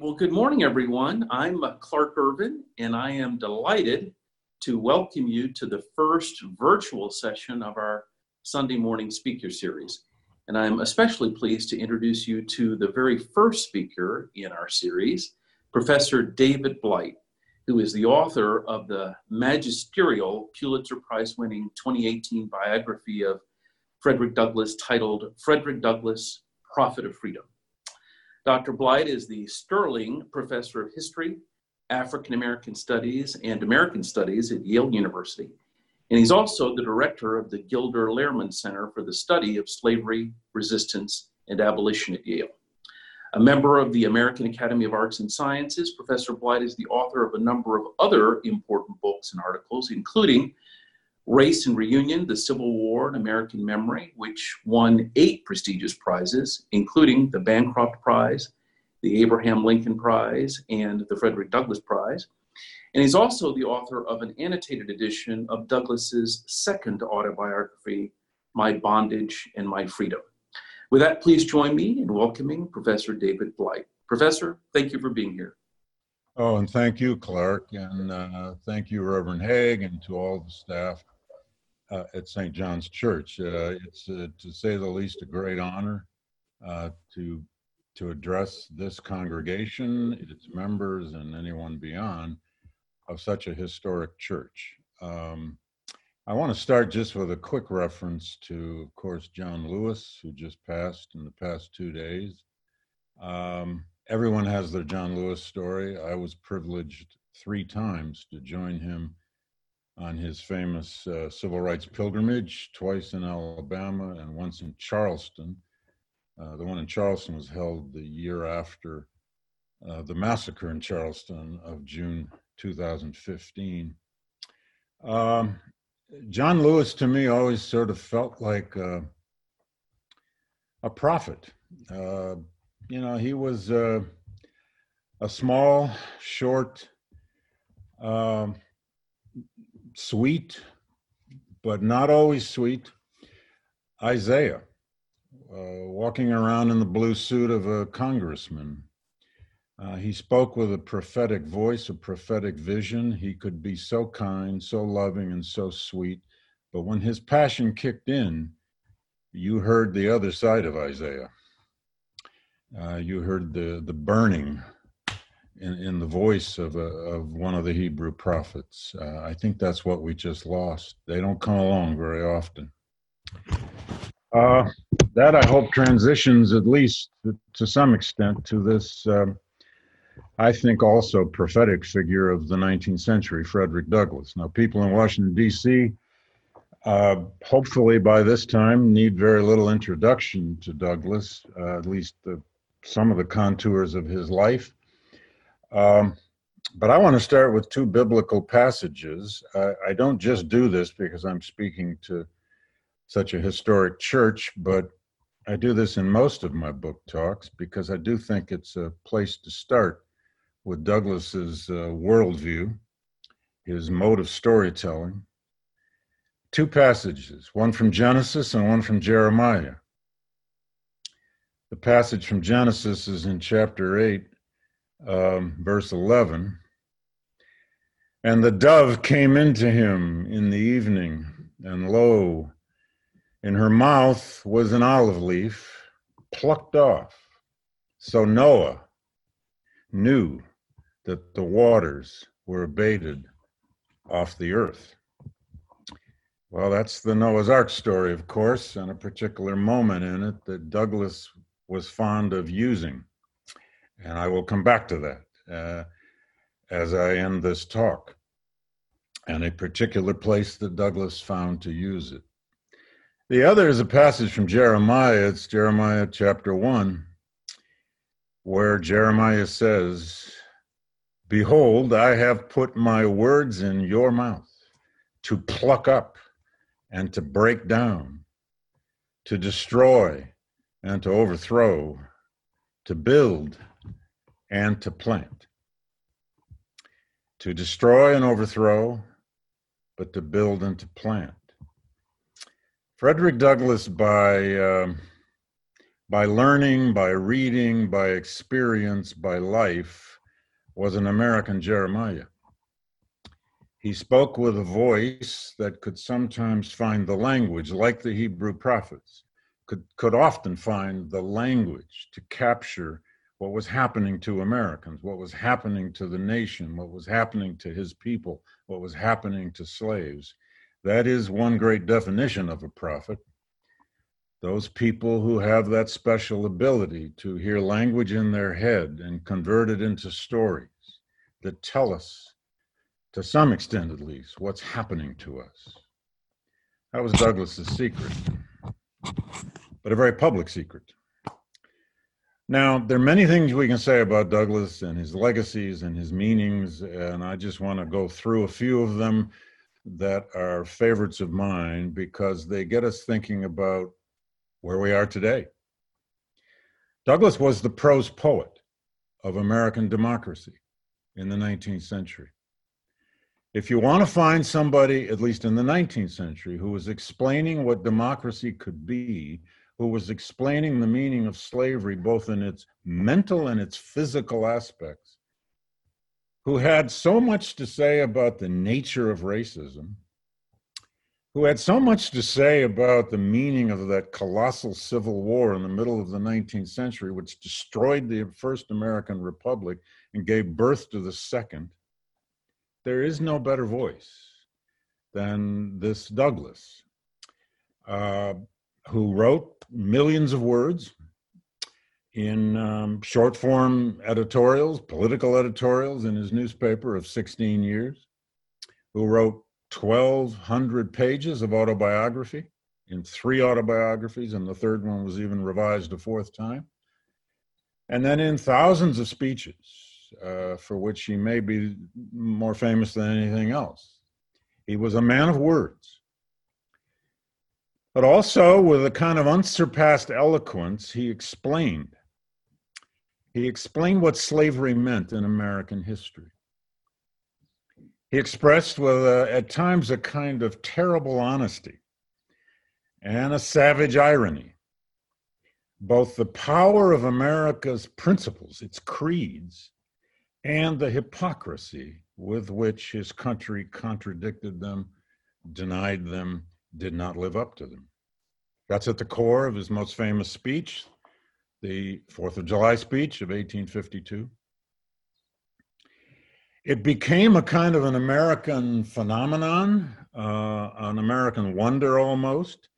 Well, good morning, everyone. I'm Clark Irvin, and I am delighted to welcome you to the first virtual session of our Sunday morning speaker series. And I'm especially pleased to introduce you to the very first speaker in our series, Professor David Blight, who is the author of the magisterial Pulitzer Prize winning 2018 biography of Frederick Douglass titled Frederick Douglass, Prophet of Freedom. Dr. Blight is the Sterling Professor of History, African American Studies, and American Studies at Yale University. And he's also the director of the Gilder Lehrman Center for the Study of Slavery, Resistance, and Abolition at Yale. A member of the American Academy of Arts and Sciences, Professor Blight is the author of a number of other important books and articles, including Race and Reunion, The Civil War and American Memory, which won eight prestigious prizes, including the Bancroft Prize, the Abraham Lincoln Prize, and the Frederick Douglass Prize. And he's also the author of an annotated edition of Douglass's second autobiography, My Bondage and My Freedom. With that, please join me in welcoming Professor David Blight. Professor, thank you for being here. Oh, and thank you, Clark, and uh, thank you, Reverend Haig, and to all the staff uh, at St. John's Church. Uh, it's, uh, to say the least, a great honor uh, to to address this congregation, its members, and anyone beyond of such a historic church. Um, I want to start just with a quick reference to, of course, John Lewis, who just passed in the past two days. Um, everyone has their John Lewis story. I was privileged three times to join him on his famous uh, civil rights pilgrimage, twice in Alabama and once in Charleston. Uh, the one in Charleston was held the year after uh, the massacre in Charleston of June 2015. Um, John Lewis to me always sort of felt like uh, a prophet. Uh, you know, he was uh, a small, short, um, sweet, but not always sweet, Isaiah, uh, walking around in the blue suit of a congressman. Uh, he spoke with a prophetic voice, a prophetic vision. He could be so kind, so loving, and so sweet. But when his passion kicked in, you heard the other side of Isaiah. Uh, you heard the, the burning in, in the voice of, a, of one of the Hebrew prophets. Uh, I think that's what we just lost. They don't come along very often. Uh, that I hope transitions at least to some extent to this, um, I think, also prophetic figure of the 19th century, Frederick Douglass. Now, people in Washington, D.C., uh, hopefully by this time need very little introduction to Douglass, uh, at least the, some of the contours of his life. Um, but I want to start with two biblical passages. I don't just do this because I'm speaking to such a historic church, but I do this in most of my book talks because I do think it's a place to start with Douglass's uh, worldview, his mode of storytelling. Two passages, one from Genesis and one from Jeremiah. The passage from Genesis is in chapter 8, um, verse 11. And the dove came into him in the evening, and lo, in her mouth was an olive leaf plucked off. So Noah knew that the waters were abated off the earth. Well, that's the Noah's Ark story, of course, and a particular moment in it that Douglass was fond of using. And I will come back to that uh, as I end this talk, and a particular place that Douglass found to use it. The other is a passage from Jeremiah. It's Jeremiah chapter 1, where Jeremiah says, Behold, I have put my words in your mouth to pluck up and to break down, to destroy and to overthrow, to build and to plant, to destroy and overthrow, but to build and to plant. Frederick Douglass, by um, by learning, by reading, by experience, by life, was an American Jeremiah. He spoke with a voice that could sometimes find the language, like the Hebrew prophets, could, could often find the language to capture what was happening to Americans, what was happening to the nation, what was happening to his people, what was happening to slaves. That is one great definition of a prophet. Those people who have that special ability to hear language in their head and convert it into stories that tell us to some extent at least, what's happening to us. That was Douglass's secret, but a very public secret. Now, there are many things we can say about Douglass and his legacies and his meanings, and I just want to go through a few of them that are favorites of mine because they get us thinking about where we are today. Douglass was the prose poet of American democracy in the 19th century if you want to find somebody, at least in the 19th century, who was explaining what democracy could be, who was explaining the meaning of slavery, both in its mental and its physical aspects, who had so much to say about the nature of racism, who had so much to say about the meaning of that colossal civil war in the middle of the 19th century, which destroyed the first American Republic and gave birth to the second there is no better voice than this Douglass, uh, who wrote millions of words in um, short form editorials, political editorials in his newspaper of 16 years, who wrote 1,200 pages of autobiography in three autobiographies, and the third one was even revised a fourth time. And then in thousands of speeches uh, for which he may be more famous than anything else. He was a man of words, but also with a kind of unsurpassed eloquence, he explained. He explained what slavery meant in American history. He expressed with, a, at times, a kind of terrible honesty and a savage irony both the power of America's principles, its creeds, and the hypocrisy with which his country contradicted them, denied them, did not live up to them. That's at the core of his most famous speech, the Fourth of July speech of 1852. It became a kind of an American phenomenon, uh, an American wonder almost,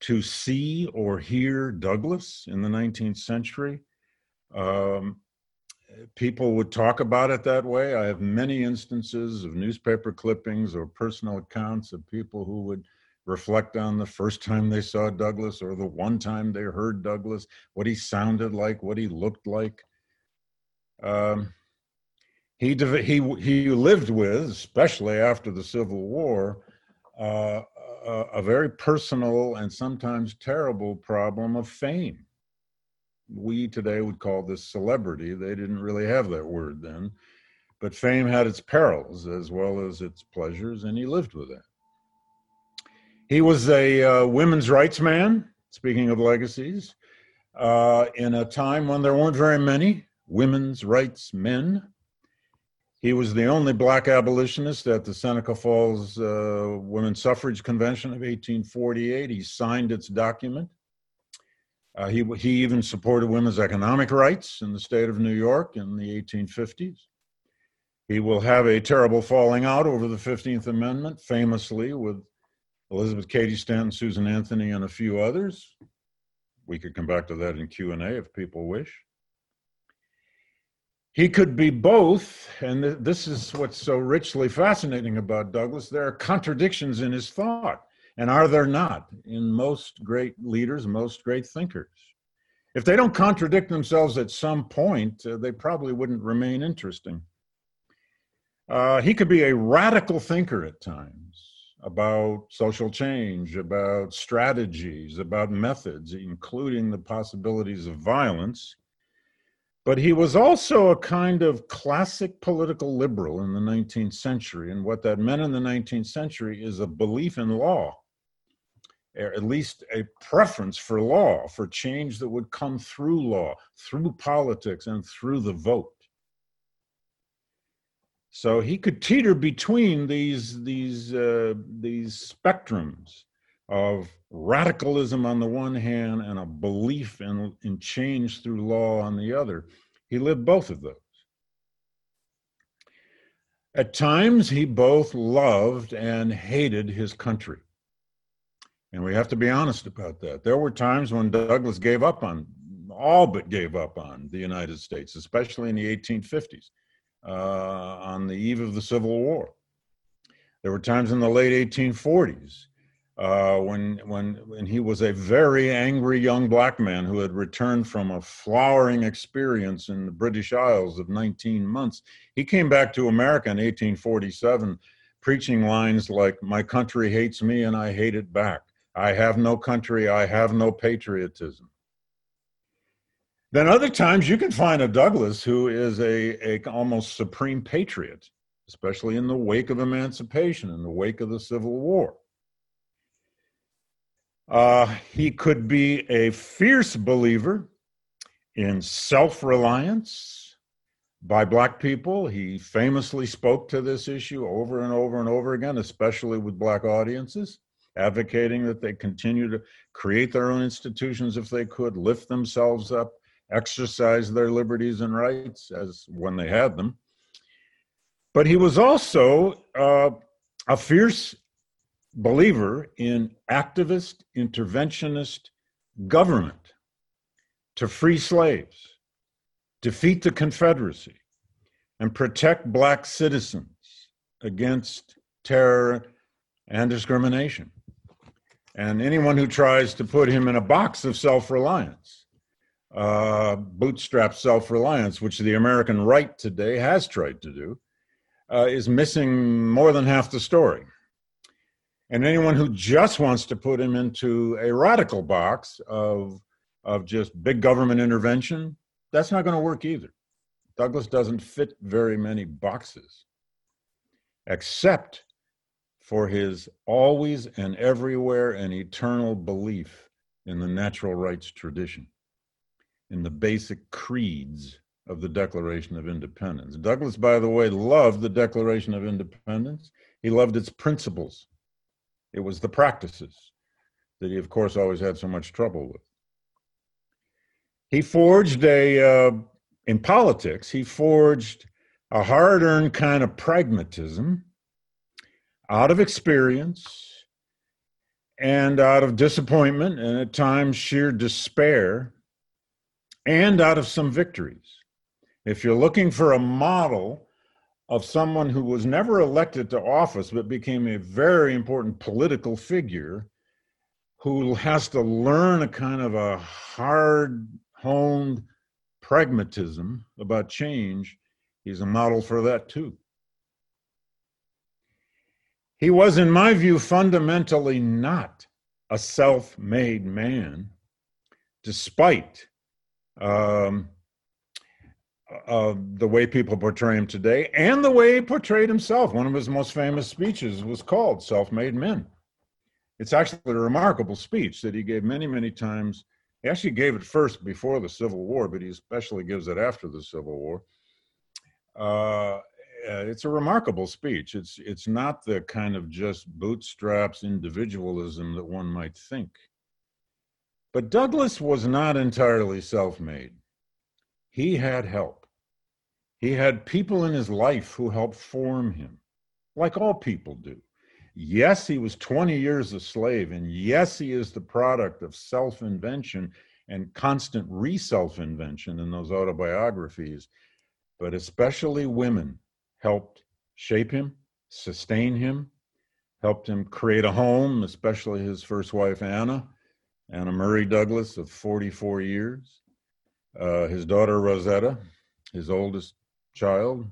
to see or hear Douglass in the 19th century. Um, people would talk about it that way. I have many instances of newspaper clippings or personal accounts of people who would reflect on the first time they saw Douglass or the one time they heard Douglass, what he sounded like, what he looked like. Um, he, he, he lived with, especially after the Civil War, uh, a, a very personal and sometimes terrible problem of fame we today would call this celebrity. They didn't really have that word then. But fame had its perils as well as its pleasures, and he lived with that. He was a uh, women's rights man, speaking of legacies, uh, in a time when there weren't very many women's rights men. He was the only black abolitionist at the Seneca Falls uh, Women's Suffrage Convention of 1848. He signed its document. Uh, he, he even supported women's economic rights in the state of New York in the 1850s. He will have a terrible falling out over the 15th Amendment, famously with Elizabeth Cady Stanton, Susan Anthony, and a few others. We could come back to that in Q&A if people wish. He could be both, and this is what's so richly fascinating about Douglass. There are contradictions in his thought. And are there not in most great leaders, most great thinkers? If they don't contradict themselves at some point, uh, they probably wouldn't remain interesting. Uh, he could be a radical thinker at times about social change, about strategies, about methods, including the possibilities of violence. But he was also a kind of classic political liberal in the 19th century. And what that meant in the 19th century is a belief in law or at least a preference for law, for change that would come through law, through politics, and through the vote. So he could teeter between these these uh, these spectrums of radicalism on the one hand and a belief in, in change through law on the other. He lived both of those. At times, he both loved and hated his country. And we have to be honest about that. There were times when Douglass gave up on, all but gave up on the United States, especially in the 1850s, uh, on the eve of the Civil War. There were times in the late 1840s uh, when when when he was a very angry young black man who had returned from a flowering experience in the British Isles of 19 months. He came back to America in 1847, preaching lines like, "My country hates me, and I hate it back. I have no country. I have no patriotism." Then other times you can find a Douglass who is a, a almost supreme patriot, especially in the wake of emancipation, in the wake of the Civil War. Uh, he could be a fierce believer in self reliance by Black people. He famously spoke to this issue over and over and over again, especially with Black audiences, advocating that they continue to create their own institutions if they could, lift themselves up, exercise their liberties and rights as when they had them. But he was also uh, a fierce believer in activist, interventionist government to free slaves, defeat the Confederacy, and protect Black citizens against terror and discrimination. And anyone who tries to put him in a box of self reliance, uh, bootstrap self reliance, which the American right today has tried to do, uh, is missing more than half the story. And anyone who just wants to put him into a radical box of, of just big government intervention, that's not going to work either. Douglass doesn't fit very many boxes, except for his always and everywhere and eternal belief in the natural rights tradition, in the basic creeds of the Declaration of Independence. Douglass, by the way, loved the Declaration of Independence. He loved its principles. It was the practices that he, of course, always had so much trouble with. He forged a, uh, in politics, he forged a hard earned kind of pragmatism out of experience and out of disappointment and at times sheer despair and out of some victories. If you're looking for a model of someone who was never elected to office but became a very important political figure who has to learn a kind of a hard honed pragmatism about change he's a model for that too he was in my view fundamentally not a self-made man despite um, uh, the way people portray him today and the way he portrayed himself. One of his most famous speeches was called Self Made Men. It's actually a remarkable speech that he gave many, many times. He actually gave it first before the Civil War, but he especially gives it after the Civil War. Uh, it's a remarkable speech. It's it's not the kind of just bootstraps individualism that one might think. But Douglass was not entirely self-made. He had help. He had people in his life who helped form him, like all people do. Yes, he was 20 years a slave, and yes, he is the product of self invention and constant re self invention in those autobiographies. But especially women helped shape him, sustain him, helped him create a home, especially his first wife, Anna, Anna Murray Douglass of 44 years. Uh, his daughter, Rosetta, his oldest child,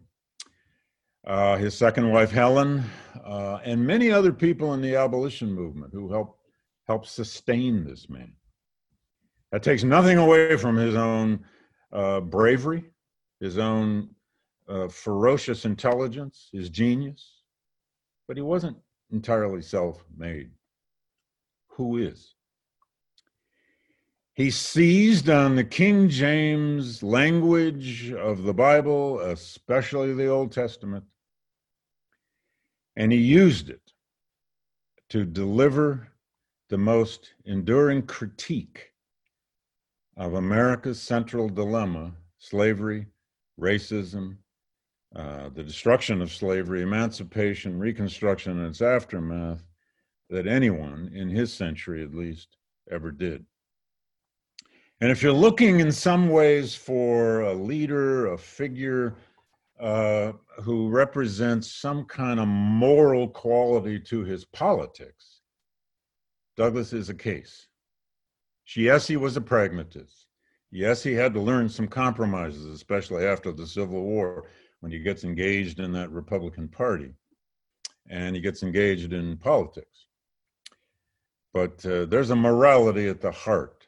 uh, his second wife Helen, uh, and many other people in the abolition movement who helped help sustain this man. That takes nothing away from his own uh, bravery, his own uh, ferocious intelligence, his genius, but he wasn't entirely self-made. who is. He seized on the King James language of the Bible, especially the Old Testament, and he used it to deliver the most enduring critique of America's central dilemma slavery, racism, uh, the destruction of slavery, emancipation, reconstruction, and its aftermath that anyone in his century at least ever did. And if you're looking in some ways for a leader, a figure uh, who represents some kind of moral quality to his politics, Douglass is a case. Yes, he was a pragmatist. Yes, he had to learn some compromises, especially after the Civil War when he gets engaged in that Republican Party and he gets engaged in politics. But uh, there's a morality at the heart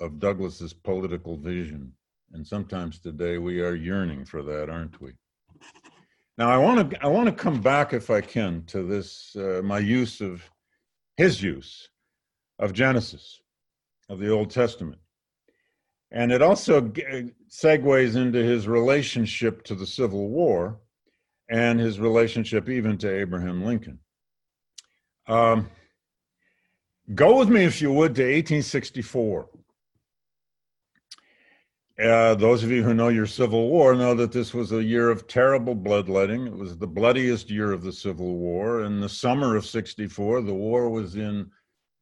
of Douglass's political vision. And sometimes today we are yearning for that, aren't we? Now I want to I want to come back if I can to this uh, my use of his use of Genesis of the Old Testament. And it also segues into his relationship to the Civil War and his relationship even to Abraham Lincoln. Um, go with me, if you would, to 1864. Uh, those of you who know your Civil War know that this was a year of terrible bloodletting. It was the bloodiest year of the Civil War. In the summer of 64, the war was in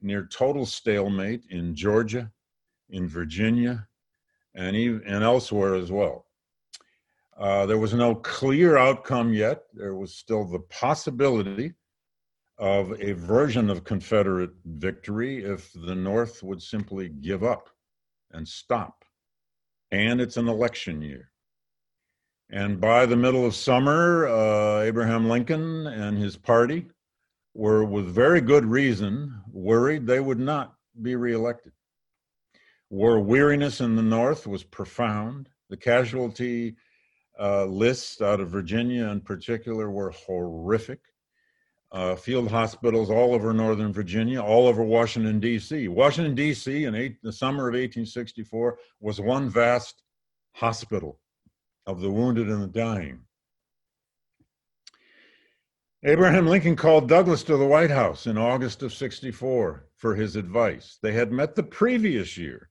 near total stalemate in Georgia, in Virginia, and, even, and elsewhere as well. Uh, there was no clear outcome yet. There was still the possibility of a version of Confederate victory if the North would simply give up and stop and it's an election year. And by the middle of summer, uh, Abraham Lincoln and his party were, with very good reason, worried they would not be reelected. War weariness in the North was profound. The casualty uh, lists out of Virginia in particular were horrific uh, field hospitals all over Northern Virginia, all over Washington, D.C. Washington, D.C. in eight, the summer of 1864 was one vast hospital of the wounded and the dying. Abraham Lincoln called Douglass to the White House in August of 64 for his advice. They had met the previous year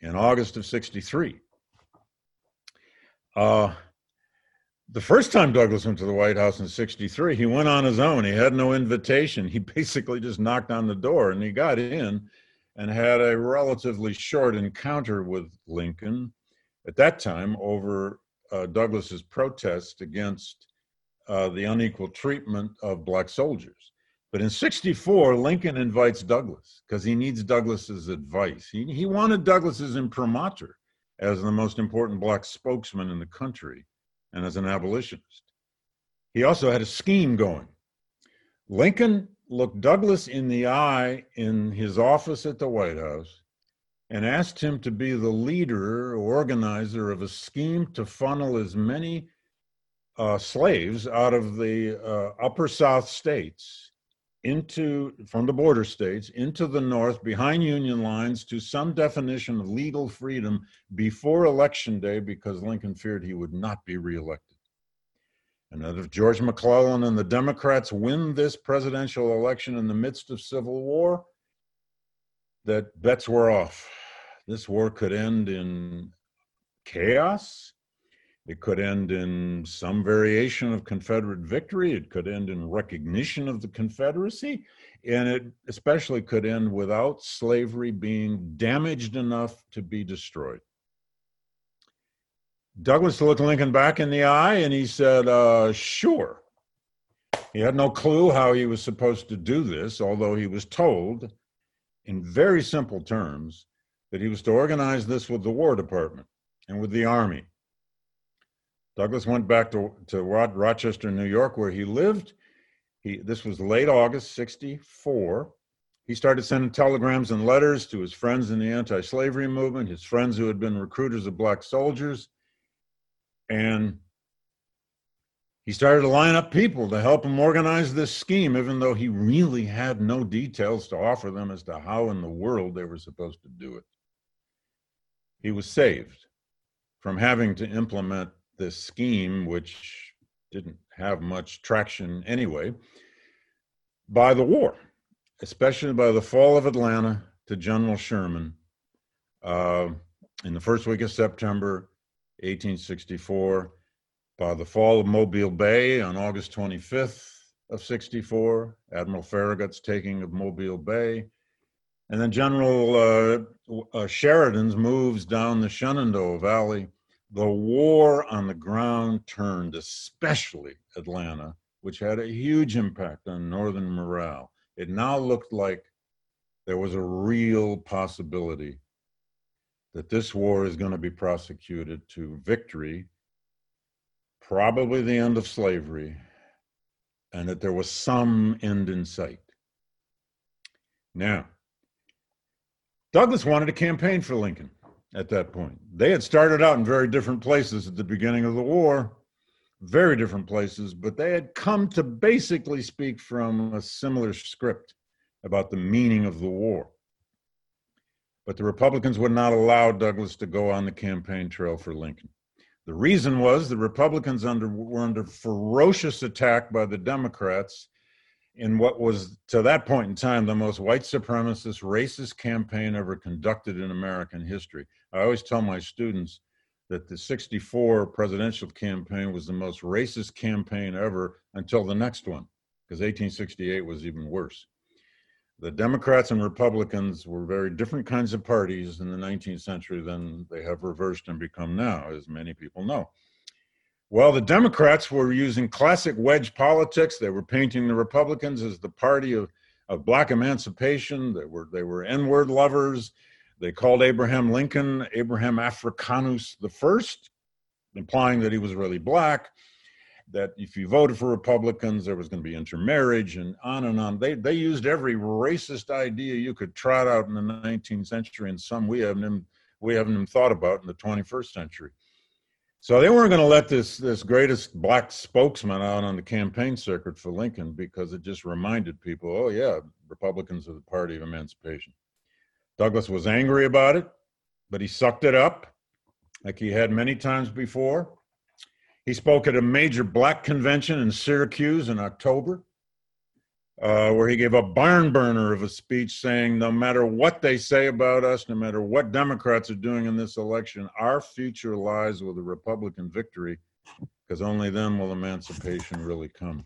in August of 63. Uh, the first time Douglass went to the White House in 63, he went on his own. He had no invitation. He basically just knocked on the door and he got in and had a relatively short encounter with Lincoln at that time over uh, Douglass's protest against uh, the unequal treatment of black soldiers. But in 64, Lincoln invites Douglass because he needs Douglass's advice. He, he wanted Douglass's imprimatur as the most important black spokesman in the country and as an abolitionist. He also had a scheme going. Lincoln looked Douglass in the eye in his office at the White House and asked him to be the leader, organizer of a scheme to funnel as many uh, slaves out of the uh, upper South states into from the border states into the north behind union lines to some definition of legal freedom before election day because lincoln feared he would not be reelected. And that if george mcclellan and the democrats win this presidential election in the midst of civil war that bets were off. This war could end in chaos it could end in some variation of Confederate victory. It could end in recognition of the Confederacy. And it especially could end without slavery being damaged enough to be destroyed. Douglass looked Lincoln back in the eye and he said, uh, Sure. He had no clue how he was supposed to do this, although he was told in very simple terms that he was to organize this with the War Department and with the Army Douglass went back to, to Rochester, New York, where he lived. He, this was late August 64. He started sending telegrams and letters to his friends in the anti slavery movement, his friends who had been recruiters of black soldiers. And he started to line up people to help him organize this scheme, even though he really had no details to offer them as to how in the world they were supposed to do it. He was saved from having to implement this scheme, which didn't have much traction anyway, by the war, especially by the fall of Atlanta to General Sherman uh, in the first week of September 1864. By the fall of Mobile Bay on August 25th of 64, Admiral Farragut's taking of Mobile Bay, and then General uh, uh, Sheridan's moves down the Shenandoah Valley. The war on the ground turned, especially Atlanta, which had a huge impact on Northern morale. It now looked like there was a real possibility that this war is going to be prosecuted to victory, probably the end of slavery, and that there was some end in sight. Now, Douglass wanted to campaign for Lincoln at that point. They had started out in very different places at the beginning of the war, very different places, but they had come to basically speak from a similar script about the meaning of the war. But the Republicans would not allow Douglass to go on the campaign trail for Lincoln. The reason was the Republicans under, were under ferocious attack by the Democrats in what was, to that point in time, the most white supremacist, racist campaign ever conducted in American history. I always tell my students that the 64 presidential campaign was the most racist campaign ever until the next one, because 1868 was even worse the Democrats and Republicans were very different kinds of parties in the 19th century than they have reversed and become now, as many people know. Well, the Democrats were using classic wedge politics. They were painting the Republicans as the party of, of black emancipation. They were they were N-word lovers. They called Abraham Lincoln Abraham Africanus the first, implying that he was really black that if you voted for Republicans, there was going to be intermarriage and on and on. They they used every racist idea you could trot out in the 19th century, and some we haven't we haven't even thought about in the 21st century. So they weren't going to let this this greatest black spokesman out on the campaign circuit for Lincoln because it just reminded people, oh yeah, Republicans are the party of emancipation. Douglass was angry about it, but he sucked it up like he had many times before. He spoke at a major black convention in Syracuse in October, uh, where he gave a barn burner of a speech saying, No matter what they say about us, no matter what Democrats are doing in this election, our future lies with a Republican victory, because only then will emancipation really come.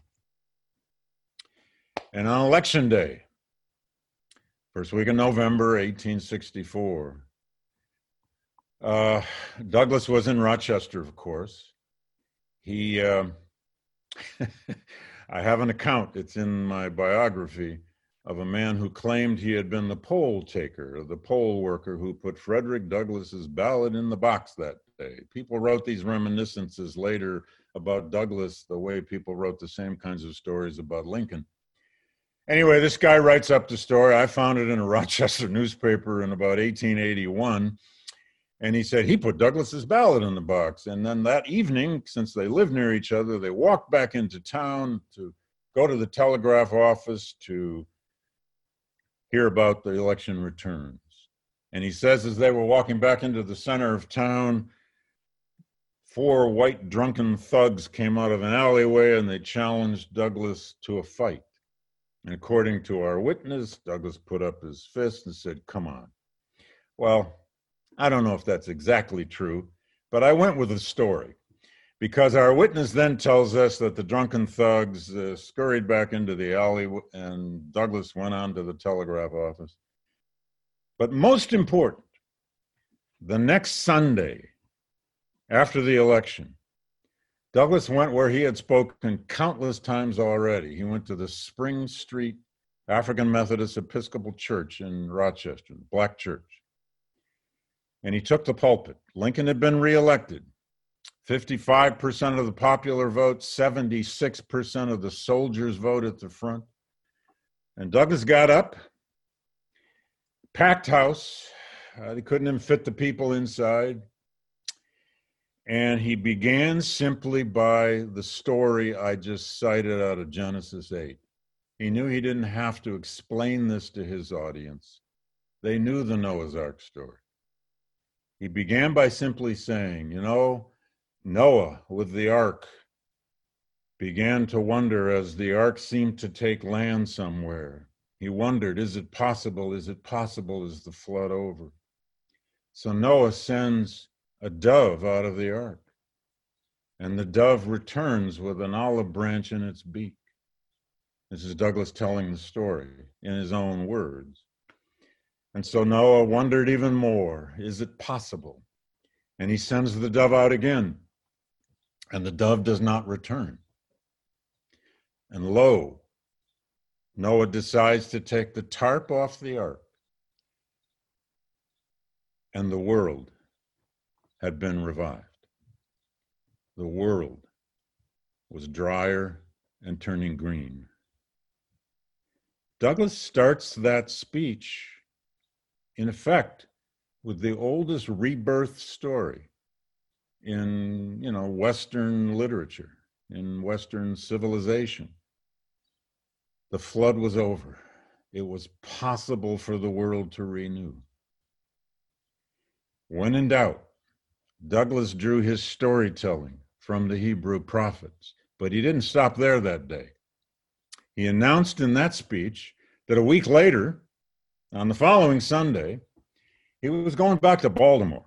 And on election day, first week of November, 1864, uh, Douglass was in Rochester, of course. He, uh, I have an account, it's in my biography, of a man who claimed he had been the poll taker, the poll worker who put Frederick Douglass's ballot in the box that day. People wrote these reminiscences later about Douglass the way people wrote the same kinds of stories about Lincoln. Anyway, this guy writes up the story. I found it in a Rochester newspaper in about 1881 and he said he put Douglass's ballot in the box. And then that evening, since they lived near each other, they walked back into town to go to the telegraph office to hear about the election returns. And he says, as they were walking back into the center of town, four white drunken thugs came out of an alleyway and they challenged Douglass to a fight. And according to our witness, Douglas put up his fist and said, Come on. Well, I don't know if that's exactly true, but I went with the story because our witness then tells us that the drunken thugs uh, scurried back into the alley and Douglass went on to the telegraph office. But most important, the next Sunday after the election, Douglass went where he had spoken countless times already. He went to the Spring Street African Methodist Episcopal Church in Rochester, Black Church and he took the pulpit. Lincoln had been reelected. 55% of the popular vote, 76% of the soldiers vote at the front. And Douglass got up, packed house. Uh, they couldn't even fit the people inside. And he began simply by the story I just cited out of Genesis 8. He knew he didn't have to explain this to his audience. They knew the Noah's Ark story. He began by simply saying, You know, Noah with the ark began to wonder as the ark seemed to take land somewhere. He wondered, Is it possible? Is it possible? Is the flood over? So Noah sends a dove out of the ark, and the dove returns with an olive branch in its beak. This is Douglass telling the story in his own words. And so Noah wondered even more is it possible? And he sends the dove out again, and the dove does not return. And lo, Noah decides to take the tarp off the ark, and the world had been revived. The world was drier and turning green. Douglass starts that speech in effect, with the oldest rebirth story in, you know, Western literature, in Western civilization. The flood was over. It was possible for the world to renew. When in doubt, Douglass drew his storytelling from the Hebrew prophets, but he didn't stop there that day. He announced in that speech that a week later, on the following Sunday, he was going back to Baltimore,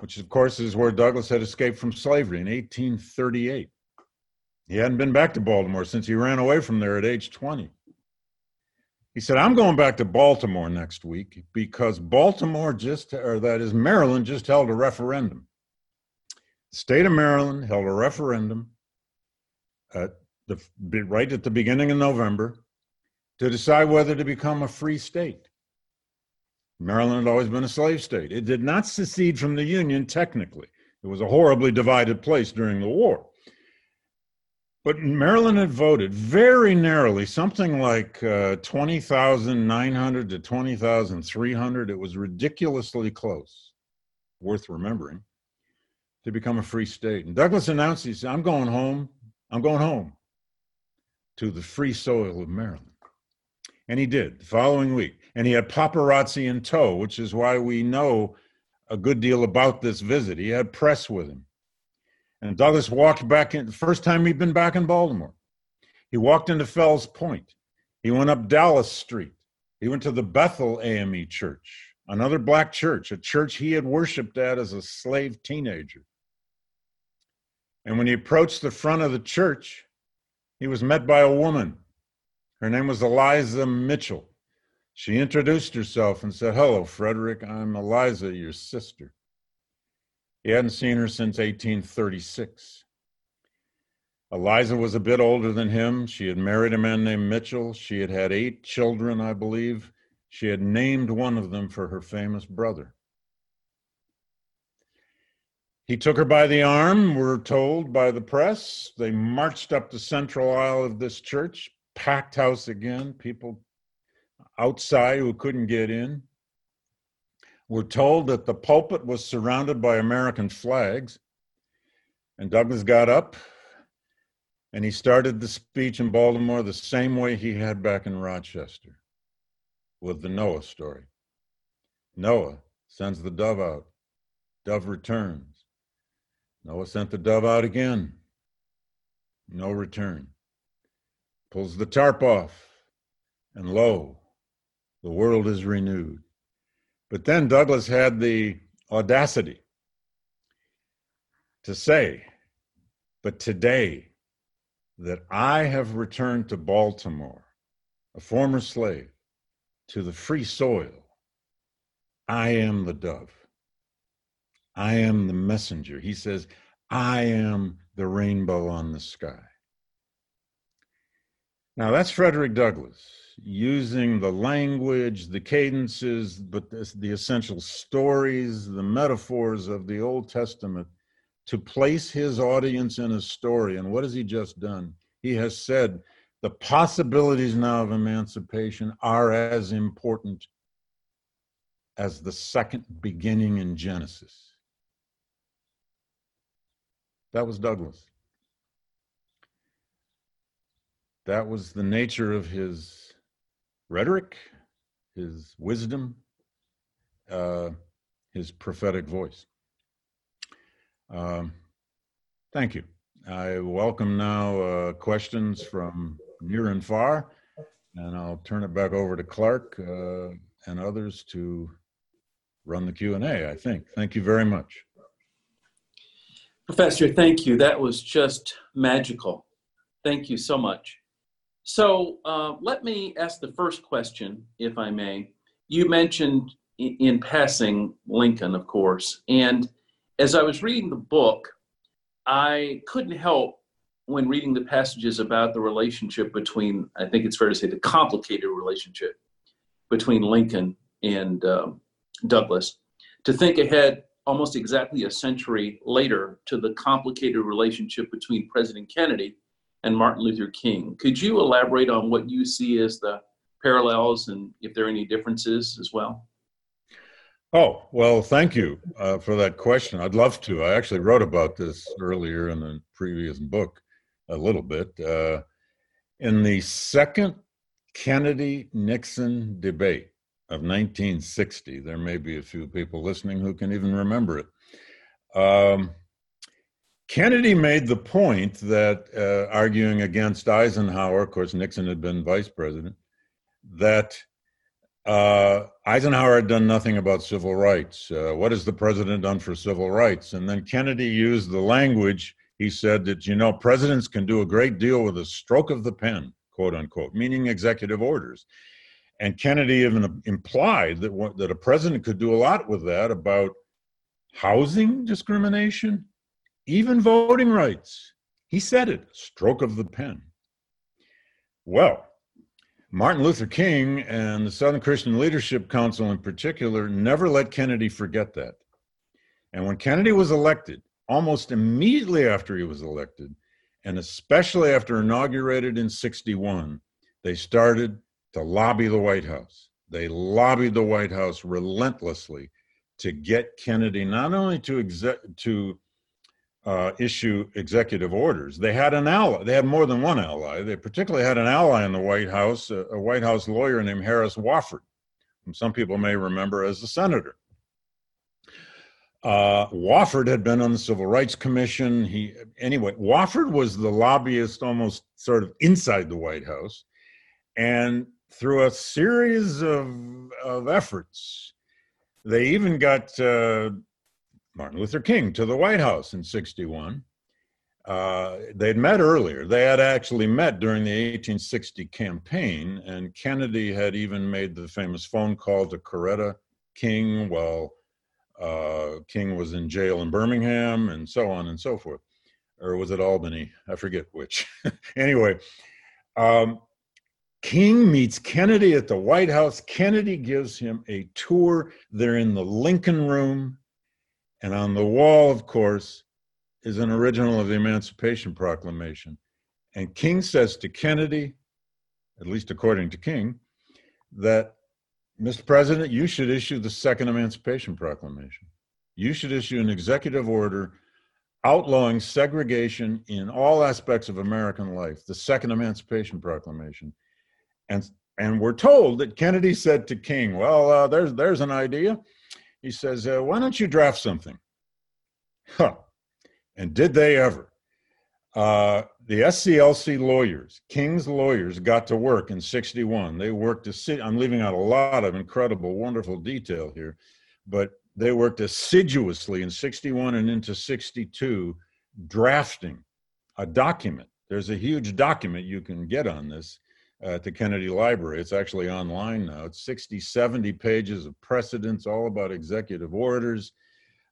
which, of course, is where Douglass had escaped from slavery in 1838. He hadn't been back to Baltimore since he ran away from there at age 20. He said, I'm going back to Baltimore next week because Baltimore just, or that is, Maryland just held a referendum. The state of Maryland held a referendum at the, right at the beginning of November to decide whether to become a free state. Maryland had always been a slave state. It did not secede from the Union technically. It was a horribly divided place during the war. But Maryland had voted very narrowly, something like uh, 20,900 to 20,300. It was ridiculously close, worth remembering, to become a free state. And Douglass announced, he said, I'm going home. I'm going home to the free soil of Maryland. And he did the following week. And he had paparazzi in tow, which is why we know a good deal about this visit. He had press with him. And Douglass walked back in the first time he'd been back in Baltimore. He walked into Fells Point. He went up Dallas Street. He went to the Bethel AME Church, another black church, a church he had worshiped at as a slave teenager. And when he approached the front of the church, he was met by a woman her name was Eliza Mitchell. She introduced herself and said, Hello, Frederick. I'm Eliza, your sister. He hadn't seen her since 1836. Eliza was a bit older than him. She had married a man named Mitchell. She had had eight children, I believe. She had named one of them for her famous brother. He took her by the arm, we're told by the press. They marched up the central aisle of this church, packed house again, people outside who couldn't get in. We're told that the pulpit was surrounded by American flags. And Douglass got up and he started the speech in Baltimore the same way he had back in Rochester with the Noah story. Noah sends the dove out, dove returns. Noah sent the dove out again, no return pulls the tarp off, and lo, the world is renewed. But then Douglass had the audacity to say, But today that I have returned to Baltimore, a former slave, to the free soil, I am the dove. I am the messenger. He says, I am the rainbow on the sky. Now, that's Frederick Douglass using the language, the cadences, but the, essential stories, the metaphors of the Old Testament to place his audience in a story. And what has he just done? He has said the possibilities now of emancipation are as important as the second beginning in Genesis. That was Douglass. That was the nature of his rhetoric, his wisdom, uh, his prophetic voice. Um, thank you. I welcome now uh, questions from near and far, and I'll turn it back over to Clark uh, and others to run the Q&A, I think. Thank you very much. Professor, thank you. That was just magical. Thank you so much. So uh, let me ask the first question, if I may. You mentioned in, in passing Lincoln, of course, and as I was reading the book, I couldn't help when reading the passages about the relationship between, I think it's fair to say, the complicated relationship between Lincoln and um, Douglass, to think ahead almost exactly a century later to the complicated relationship between President Kennedy and Martin Luther King. Could you elaborate on what you see as the parallels and if there are any differences as well? Oh, well, thank you uh, for that question. I'd love to. I actually wrote about this earlier in the previous book a little bit. Uh, in the second Kennedy Nixon debate of 1960, there may be a few people listening who can even remember it. Um, Kennedy made the point that, uh, arguing against Eisenhower, of course, Nixon had been vice president, that uh, Eisenhower had done nothing about civil rights. Uh, what has the president done for civil rights? And then Kennedy used the language. He said that, you know, presidents can do a great deal with a stroke of the pen, quote unquote, meaning executive orders. And Kennedy even implied that, that a president could do a lot with that about housing discrimination, even voting rights. He said it, stroke of the pen. Well, Martin Luther King and the Southern Christian Leadership Council in particular never let Kennedy forget that. And when Kennedy was elected, almost immediately after he was elected, and especially after inaugurated in 61, they started to lobby the White House. They lobbied the White House relentlessly to get Kennedy not only to exec- to uh, issue executive orders. They had an ally. They had more than one ally. They particularly had an ally in the White House, a, a White House lawyer named Harris Wofford, whom some people may remember as a senator. Uh, Wofford had been on the Civil Rights Commission. He anyway, Wofford was the lobbyist almost sort of inside the White House, and through a series of of efforts, they even got uh, Martin Luther King to the White House in 61. Uh, they'd met earlier. They had actually met during the 1860 campaign, and Kennedy had even made the famous phone call to Coretta King while uh, King was in jail in Birmingham, and so on and so forth. Or was it Albany? I forget which. anyway, um, King meets Kennedy at the White House. Kennedy gives him a tour. They're in the Lincoln Room and on the wall, of course, is an original of the Emancipation Proclamation. And King says to Kennedy, at least according to King, that Mr. President, you should issue the Second Emancipation Proclamation. You should issue an executive order outlawing segregation in all aspects of American life, the Second Emancipation Proclamation. And, and we're told that Kennedy said to King, Well, uh, there's, there's an idea. He says, uh, Why don't you draft something? Huh. And did they ever? Uh, the SCLC lawyers, King's lawyers, got to work in 61. They worked, a assid- I'm leaving out a lot of incredible, wonderful detail here, but they worked assiduously in 61 and into 62 drafting a document. There's a huge document you can get on this at the Kennedy Library. It's actually online now. It's 60, 70 pages of precedents, all about executive orders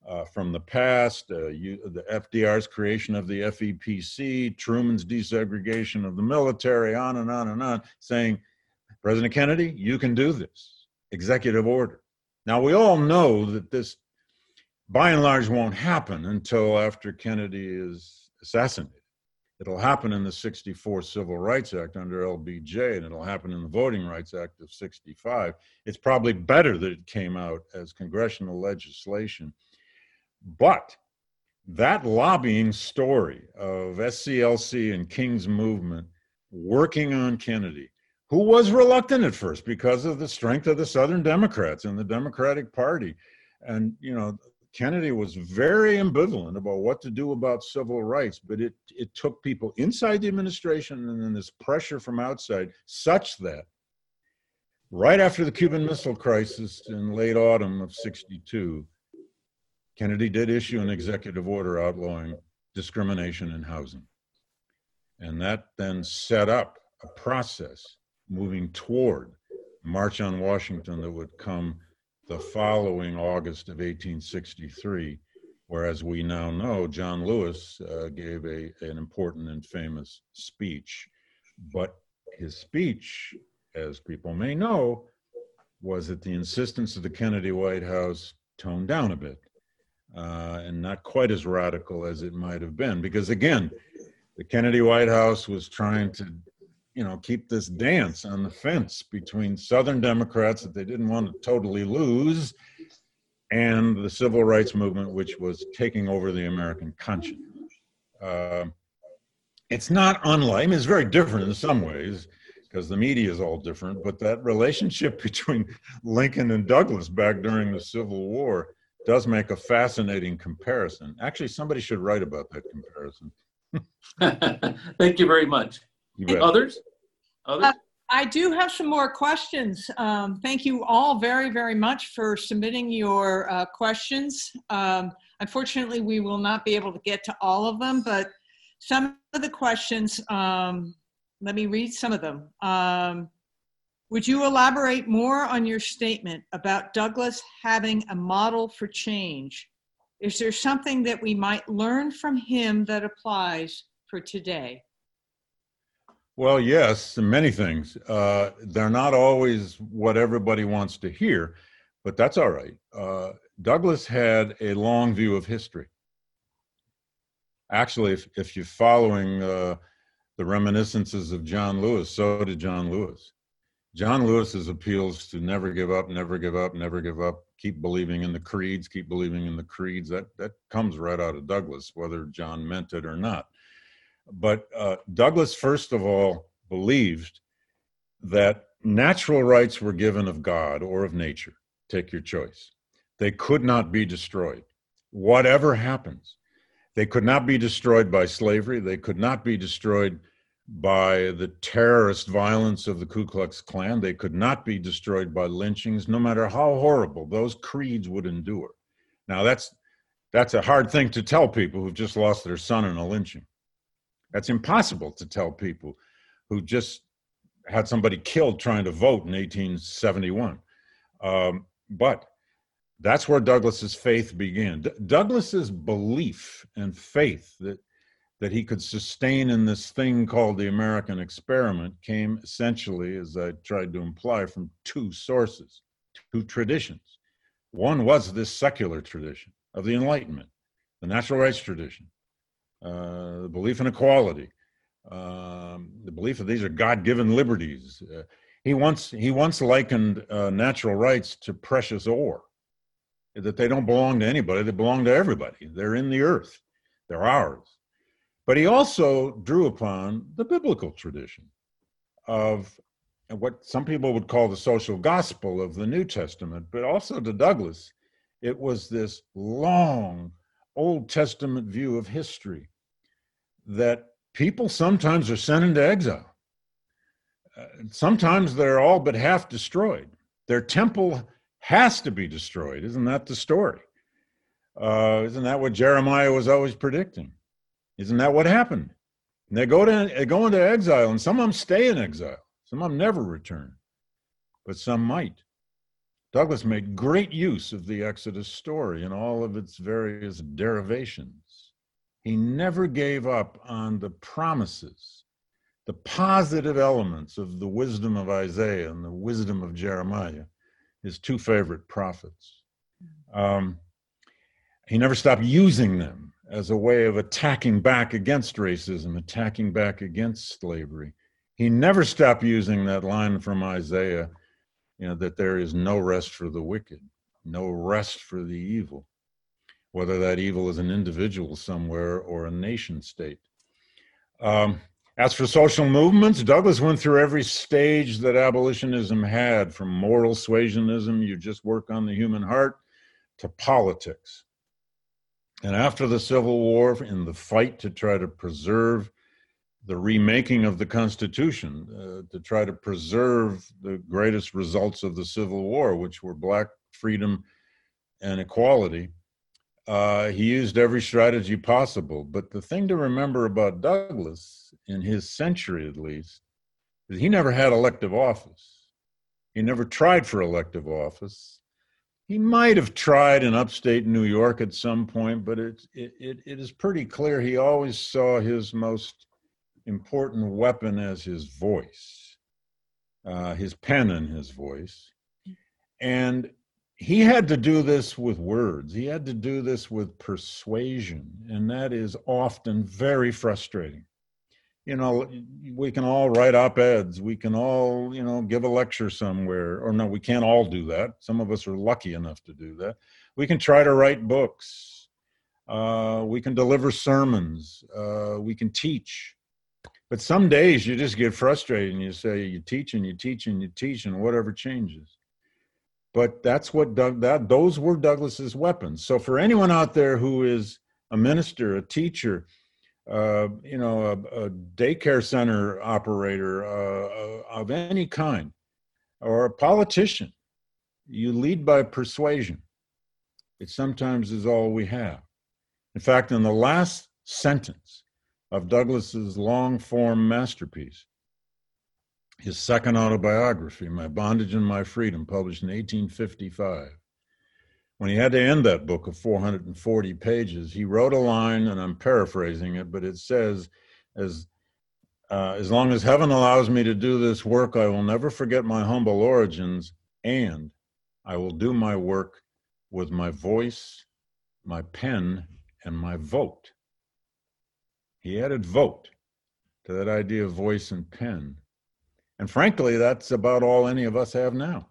uh, from the past, uh, you, the FDR's creation of the FEPC, Truman's desegregation of the military, on and on and on, saying, President Kennedy, you can do this. Executive order. Now, we all know that this, by and large, won't happen until after Kennedy is assassinated. It'll happen in the 64 Civil Rights Act under LBJ, and it'll happen in the Voting Rights Act of 65. It's probably better that it came out as congressional legislation. But that lobbying story of SCLC and King's movement working on Kennedy, who was reluctant at first because of the strength of the Southern Democrats and the Democratic Party. And, you know, Kennedy was very ambivalent about what to do about civil rights, but it, it took people inside the administration and then this pressure from outside such that right after the Cuban Missile Crisis in late autumn of 62, Kennedy did issue an executive order outlawing discrimination in housing. And that then set up a process moving toward March on Washington that would come the following August of 1863, where, as we now know, John Lewis uh, gave a, an important and famous speech. But his speech, as people may know, was at the insistence of the Kennedy White House toned down a bit uh, and not quite as radical as it might have been. Because again, the Kennedy White House was trying to, you know, keep this dance on the fence between Southern Democrats that they didn't want to totally lose and the civil rights movement, which was taking over the American conscience. Uh, it's not unlike, I mean, it's very different in some ways because the media is all different, but that relationship between Lincoln and Douglass back during the Civil War does make a fascinating comparison. Actually, somebody should write about that comparison. Thank you very much. You others? Others? Uh, I do have some more questions. Um, thank you all very, very much for submitting your uh, questions. Um, unfortunately, we will not be able to get to all of them, but some of the questions, um, let me read some of them. Um, would you elaborate more on your statement about Douglass having a model for change? Is there something that we might learn from him that applies for today? Well, yes, many things. Uh, they're not always what everybody wants to hear, but that's all right. Uh, Douglass had a long view of history. Actually, if, if you're following uh, the reminiscences of John Lewis, so did John Lewis. John Lewis's appeals to never give up, never give up, never give up, keep believing in the creeds, keep believing in the creeds. That that comes right out of Douglass, whether John meant it or not. But uh, Douglass, first of all, believed that natural rights were given of God or of nature. Take your choice. They could not be destroyed. Whatever happens, they could not be destroyed by slavery. They could not be destroyed by the terrorist violence of the Ku Klux Klan. They could not be destroyed by lynchings, no matter how horrible those creeds would endure. Now, that's, that's a hard thing to tell people who've just lost their son in a lynching. That's impossible to tell people who just had somebody killed trying to vote in 1871. Um, but that's where Douglass's faith began. D- Douglass's belief and faith that that he could sustain in this thing called the American experiment came essentially, as I tried to imply, from two sources, two traditions. One was this secular tradition of the Enlightenment, the natural rights tradition, the belief in equality, um, the belief that these are God-given liberties. Uh, he once he once likened uh, natural rights to precious ore, that they don't belong to anybody; they belong to everybody. They're in the earth. They're ours. But he also drew upon the biblical tradition of what some people would call the social gospel of the New Testament, but also to Douglass, it was this long Old Testament view of history that people sometimes are sent into exile. Uh, sometimes they're all but half destroyed. Their temple has to be destroyed. Isn't that the story? Uh, isn't that what Jeremiah was always predicting? Isn't that what happened? And they go to they go into exile, and some of them stay in exile. Some of them never return, but some might. Douglass made great use of the Exodus story and all of its various derivations. He never gave up on the promises, the positive elements of the wisdom of Isaiah and the wisdom of Jeremiah, his two favorite prophets. Um, he never stopped using them as a way of attacking back against racism, attacking back against slavery. He never stopped using that line from Isaiah, you know, that there is no rest for the wicked, no rest for the evil. Whether that evil is an individual somewhere or a nation state. Um, as for social movements, Douglass went through every stage that abolitionism had, from moral suasionism, you just work on the human heart, to politics. And after the Civil War, in the fight to try to preserve the remaking of the Constitution, uh, to try to preserve the greatest results of the Civil War, which were black freedom and equality, uh, he used every strategy possible. But the thing to remember about Douglass, in his century at least, is he never had elective office. He never tried for elective office. He might have tried in upstate New York at some point, but it, it, it is pretty clear he always saw his most important weapon as his voice, uh, his pen and his voice. And he had to do this with words. He had to do this with persuasion, and that is often very frustrating. You know, we can all write op eds, we can all, you know, give a lecture somewhere, or no, we can't all do that. Some of us are lucky enough to do that. We can try to write books, uh, we can deliver sermons, uh, we can teach. But some days you just get frustrated and you say, you teach and you teach and you teach, and whatever changes but that's what Doug, that those were Douglass's weapons. So for anyone out there who is a minister, a teacher, uh, you know, a, a, daycare center operator uh, uh, of any kind, or a politician, you lead by persuasion. It sometimes is all we have. In fact, in the last sentence of Douglass's long form masterpiece, his second autobiography, My Bondage and My Freedom, published in 1855. When he had to end that book of 440 pages, he wrote a line, and I'm paraphrasing it, but it says, as uh, as long as heaven allows me to do this work, I will never forget my humble origins, and I will do my work with my voice, my pen, and my vote. He added vote to that idea of voice and pen. And frankly, that's about all any of us have now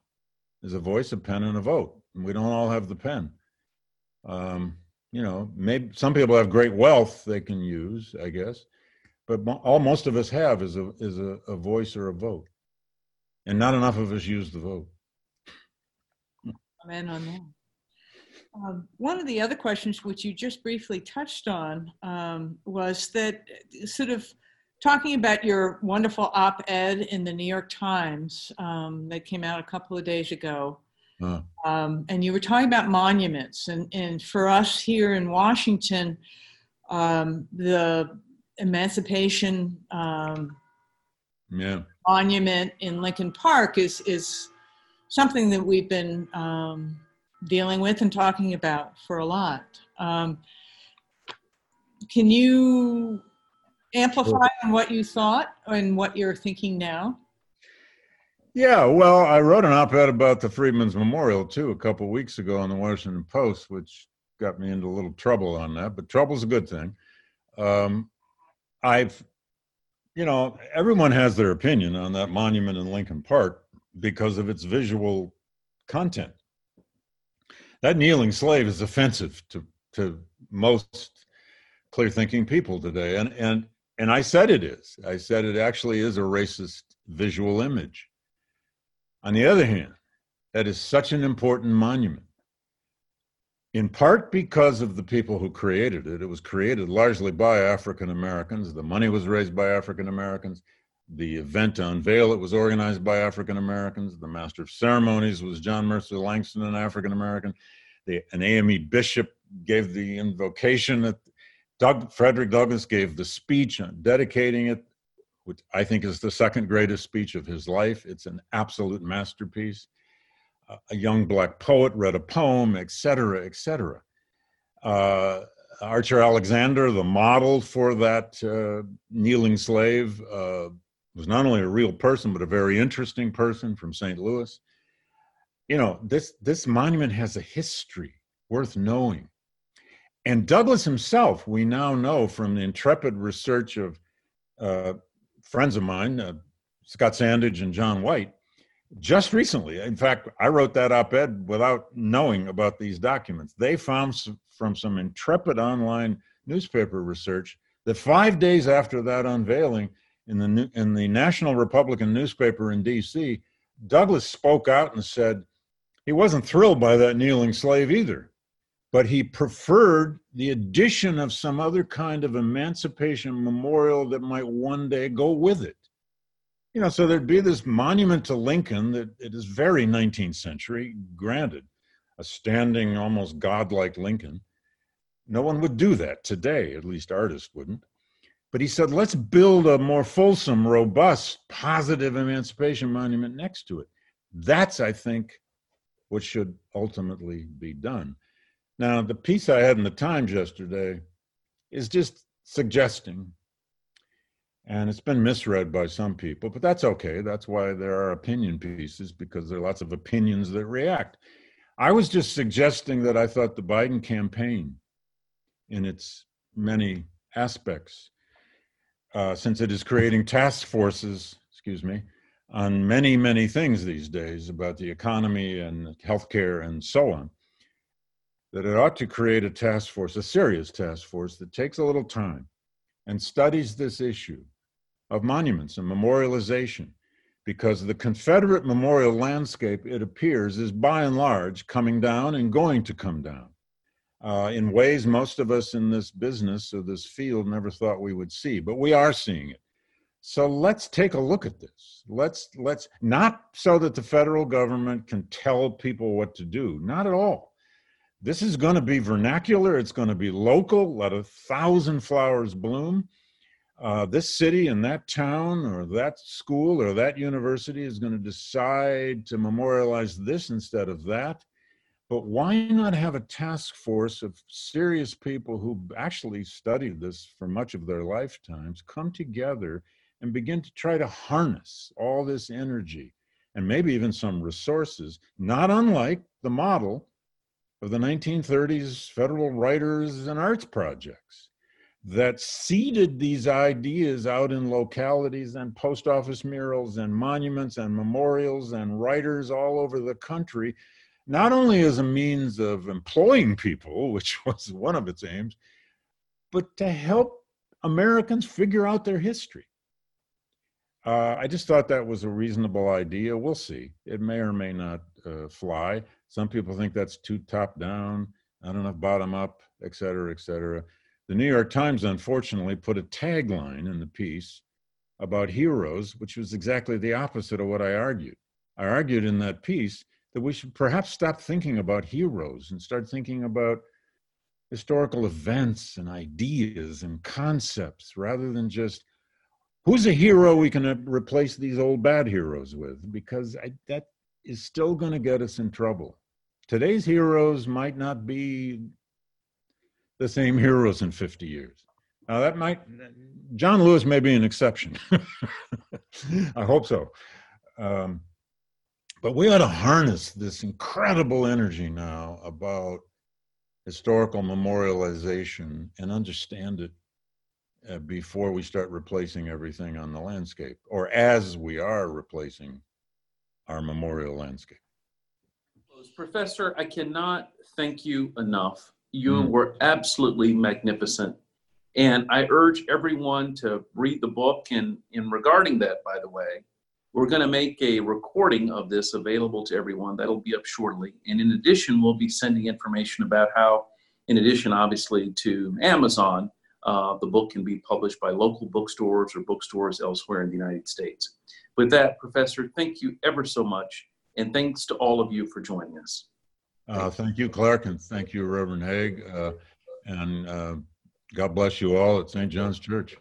is a voice, a pen, and a vote. And we don't all have the pen. Um, you know, maybe some people have great wealth they can use, I guess, but all most of us have is a is a, a voice or a vote, and not enough of us use the vote. Amen on that. Um, one of the other questions, which you just briefly touched on, um, was that sort of talking about your wonderful op-ed in the New York Times um, that came out a couple of days ago. Uh. Um, and you were talking about monuments, and, and for us here in Washington, um, the Emancipation um, yeah. Monument in Lincoln Park is is something that we've been um, dealing with and talking about for a lot. Um, can you amplify on what you thought and what you're thinking now? Yeah, well, I wrote an op-ed about the Freedmen's Memorial too a couple weeks ago on the Washington Post, which got me into a little trouble on that. But trouble's a good thing. Um, I've, you know, everyone has their opinion on that monument in Lincoln Park because of its visual content. That kneeling slave is offensive to to most clear thinking people today, and and and I said it is. I said it actually is a racist visual image. On the other hand, that is such an important monument, in part because of the people who created it. It was created largely by African Americans. The money was raised by African Americans. The event to unveil it was organized by African Americans. The master of ceremonies was John Mercer Langston, an African American. An AME bishop gave the invocation at Doug, Frederick Douglass gave the speech dedicating it, which I think is the second greatest speech of his life. It's an absolute masterpiece. Uh, a young black poet read a poem, etc., etc. Uh, Archer Alexander, the model for that uh, kneeling slave, uh, was not only a real person but a very interesting person from St. Louis. You know, this this monument has a history worth knowing. And Douglass himself, we now know from the intrepid research of uh, friends of mine, uh, Scott Sandage and John White, just recently. In fact, I wrote that op ed without knowing about these documents. They found some, from some intrepid online newspaper research that five days after that unveiling in the, in the National Republican newspaper in DC, Douglass spoke out and said he wasn't thrilled by that kneeling slave either, but he preferred the addition of some other kind of emancipation memorial that might one day go with it. You know, so there'd be this monument to Lincoln that it is very 19th century, granted, a standing, almost godlike Lincoln. No one would do that today, at least artists wouldn't. But he said, let's build a more fulsome, robust, positive emancipation monument next to it. That's, I think, what should ultimately be done. Now, the piece I had in the Times yesterday is just suggesting, and it's been misread by some people, but that's okay. That's why there are opinion pieces, because there are lots of opinions that react. I was just suggesting that I thought the Biden campaign, in its many aspects, uh, since it is creating task forces, excuse me, on many, many things these days about the economy and healthcare and so on, that it ought to create a task force, a serious task force that takes a little time and studies this issue of monuments and memorialization because the Confederate memorial landscape, it appears, is by and large coming down and going to come down uh, in ways most of us in this business or this field never thought we would see, but we are seeing it. So let's take a look at this. Let's let's not so that the federal government can tell people what to do. Not at all. This is going to be vernacular. It's going to be local. Let a thousand flowers bloom. Uh, this city and that town or that school or that university is going to decide to memorialize this instead of that. But why not have a task force of serious people who actually studied this for much of their lifetimes come together and begin to try to harness all this energy and maybe even some resources, not unlike the model of the 1930s federal writers and arts projects that seeded these ideas out in localities and post office murals and monuments and memorials and writers all over the country not only as a means of employing people, which was one of its aims, but to help Americans figure out their history. Uh, I just thought that was a reasonable idea. We'll see. It may or may not uh, fly. Some people think that's too top down, not enough bottom up, et cetera, et cetera. The New York Times, unfortunately, put a tagline in the piece about heroes, which was exactly the opposite of what I argued. I argued in that piece that we should perhaps stop thinking about heroes and start thinking about historical events and ideas and concepts rather than just who's a hero we can uh, replace these old bad heroes with because I, that is still going to get us in trouble. Today's heroes might not be the same heroes in 50 years. Now that might john lewis may be an exception. I hope so. Um, but we ought to harness this incredible energy now about historical memorialization and understand it uh, before we start replacing everything on the landscape, or as we are replacing our memorial landscape. Professor, I cannot thank you enough. You mm. were absolutely magnificent. And I urge everyone to read the book. And in regarding that, by the way, we're going to make a recording of this available to everyone. That'll be up shortly. And in addition, we'll be sending information about how, in addition, obviously, to Amazon, uh, the book can be published by local bookstores or bookstores elsewhere in the United States. With that, Professor, thank you ever so much. And thanks to all of you for joining us. Uh, thank you, Clark, and thank you, Reverend Haig. Uh, and uh, God bless you all at St. John's Church.